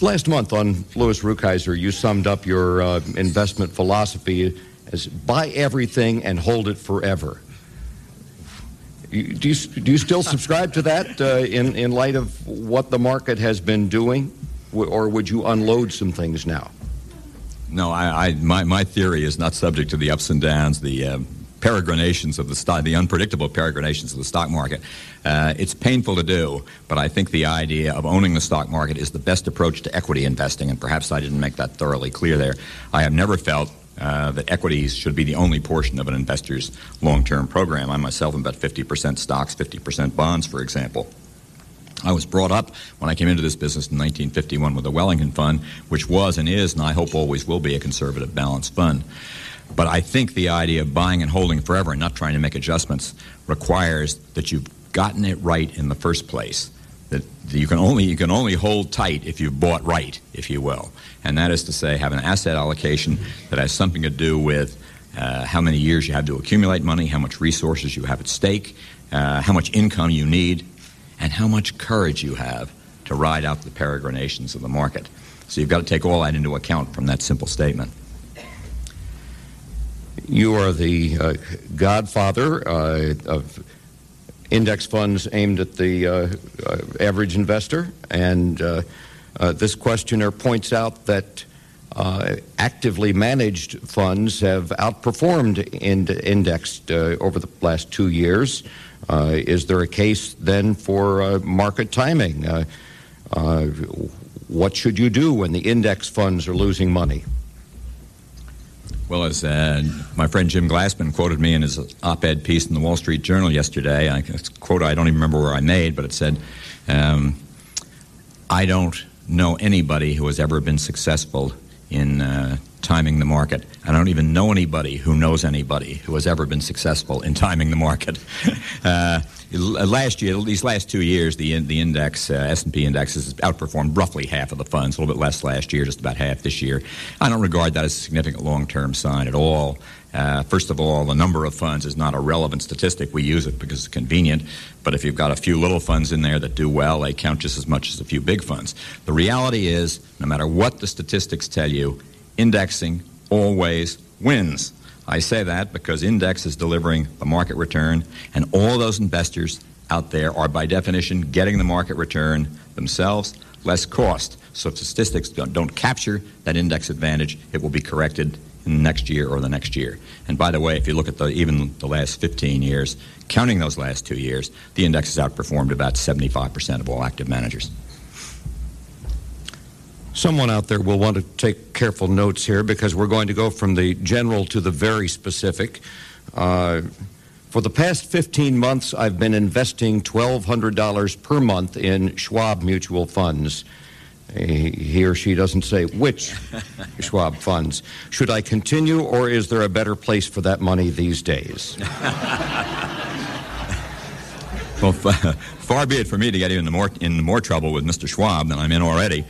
Last month on Louis Rukeyser, you summed up your uh, investment philosophy as buy everything and hold it forever. You, do, you, do you still subscribe to that uh, in, in light of what the market has been doing? Or would you unload some things now? No, I, I my, my theory is not subject to the ups and downs, the uh, peregrinations of the stock, the unpredictable peregrinations of the stock market. Uh, it's painful to do, but I think the idea of owning the stock market is the best approach to equity investing, and perhaps I didn't make that thoroughly clear there. I have never felt uh, that equities should be the only portion of an investor's long-term program. I myself am about 50% stocks, 50% bonds, for example. I was brought up when I came into this business in 1951 with the Wellington Fund, which was and is, and I hope always will be, a conservative balanced fund. But I think the idea of buying and holding forever and not trying to make adjustments requires that you've gotten it right in the first place. That you can only you can only hold tight if you've bought right, if you will, and that is to say, have an asset allocation that has something to do with uh, how many years you have to accumulate money, how much resources you have at stake, uh, how much income you need, and how much courage you have to ride out the peregrinations of the market. So you've got to take all that into account from that simple statement. You are the uh, godfather uh, of index funds aimed at the uh, uh average investor, and uh, uh, this questioner points out that actively managed funds have outperformed in- indexed over the last two years. is there a case then for market timing? what should you do when the index funds are losing money? Well, as uh, my friend Jim Glassman quoted me in his op ed piece in the Wall Street Journal yesterday, I, it's a quote I don't even remember where I made, but it said, um, I don't know anybody who has ever been successful in uh, timing the market. I don't even know anybody who knows anybody who has ever been successful in timing the market. uh, last year, these last two years, the the index uh, S and P index has outperformed roughly half of the funds. A little bit less last year, just about half this year. I don't regard that as a significant long term sign at all. Uh, first of all, the number of funds is not a relevant statistic. We use it because it's convenient. But if you've got a few little funds in there that do well, they count just as much as a few big funds. The reality is, no matter what the statistics tell you, indexing always wins. I say that because index is delivering the market return, and all those investors out there are, by definition, getting the market return themselves, less cost. So if statistics don't, capture that index advantage, it will be corrected in the next year or the next year. And by the way, if you look at the, even the last 15 years, counting those last two years, the index has outperformed about 75% of all active managers. Someone out there will want to take careful notes here because we're going to go from the general to the very specific. Uh, for the past 15 months, I've been investing $1,200 per month in Schwab mutual funds. He or she doesn't say which Schwab funds. Should I continue, or is there a better place for that money these days? well, far be it for me to get you into more, in more trouble with Mr. Schwab than I'm in already.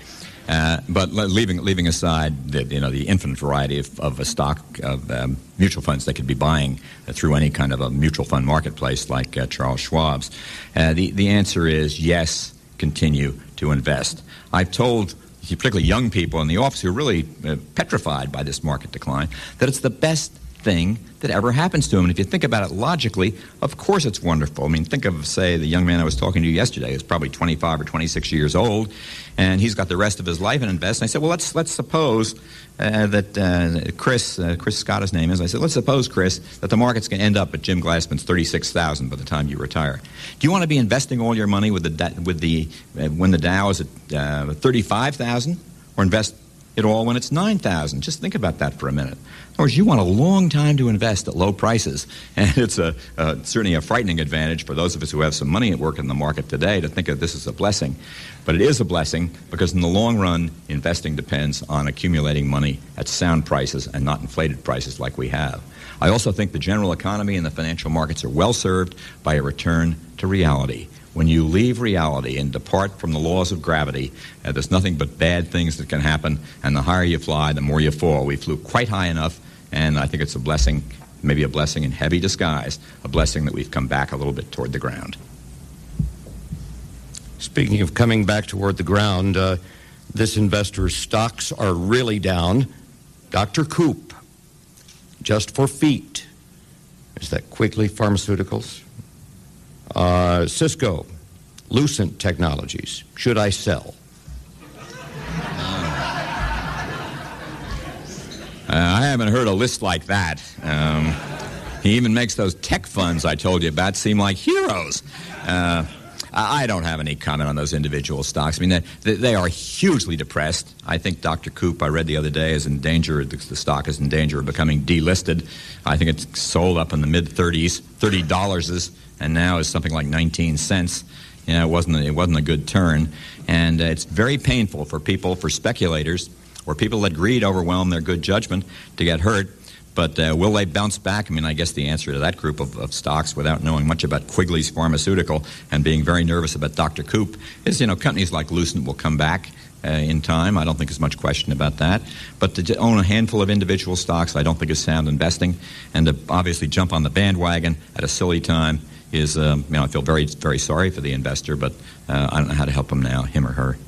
Uh, but leaving leaving aside the you know the infinite variety of, of a stock of um, mutual funds they could be buying through any kind of a mutual fund marketplace like uh, Charles Schwab's, uh, the the answer is yes. Continue to invest. I've told particularly young people in the office who are really uh, petrified by this market decline that it's the best thing that ever happens to him. And if you think about it logically, of course it's wonderful. I mean, think of, say, the young man I was talking to yesterday who's probably 25 or 26 years old, and he's got the rest of his life in invest. And I said, well, let's, let's suppose uh, that uh, Chris, uh, Chris Scott, his name is, I said, let's suppose, Chris, that the market's going to end up at Jim Glassman's 36000 by the time you retire. Do you want to be investing all your money with the, with the, uh, when the Dow is at uh, 35000 or invest it all when it's 9,000. Just think about that for a minute. In other words, you want a long time to invest at low prices, and it's a, uh, certainly a frightening advantage for those of us who have some money at work in the market today to think of this as a blessing. But it is a blessing because in the long run, investing depends on accumulating money at sound prices and not inflated prices like we have. I also think the general economy and the financial markets are well served by a return to reality when you leave reality and depart from the laws of gravity, uh, there's nothing but bad things that can happen, and the higher you fly, the more you fall. We flew quite high enough, and I think it's a blessing, maybe a blessing in heavy disguise, a blessing that we've come back a little bit toward the ground. Speaking of coming back toward the ground, uh, this investor's stocks are really down. Dr. Koop, just for feet. Is that Quigley Pharmaceuticals? Uh, Cisco, Lucent Technologies. Should I sell? Uh, I haven't heard a list like that. Um, he even makes those tech funds I told you about seem like heroes. Uh, I don't have any comment on those individual stocks. I mean, they, they are hugely depressed. I think Dr. Koop, I read the other day, is in danger, the, the stock is in danger of becoming delisted. I think it's sold up in the mid 30s, $30 is and now is something like 19 cents. You know, it wasn't a, it wasn't a good turn, and uh, it's very painful for people, for speculators, or people that greed overwhelm their good judgment to get hurt. But uh, will they bounce back? I mean, I guess the answer to that group of, of, stocks, without knowing much about Quigley's Pharmaceutical and being very nervous about Dr. Koop, is you know companies like Lucent will come back. Uh, in time. I don't think there's much question about that. But to own a handful of individual stocks, I don't think is sound investing. And to obviously jump on the bandwagon at a silly time is, um, you know, I feel very, very sorry for the investor, but uh, I don't know how to help him now, him or her.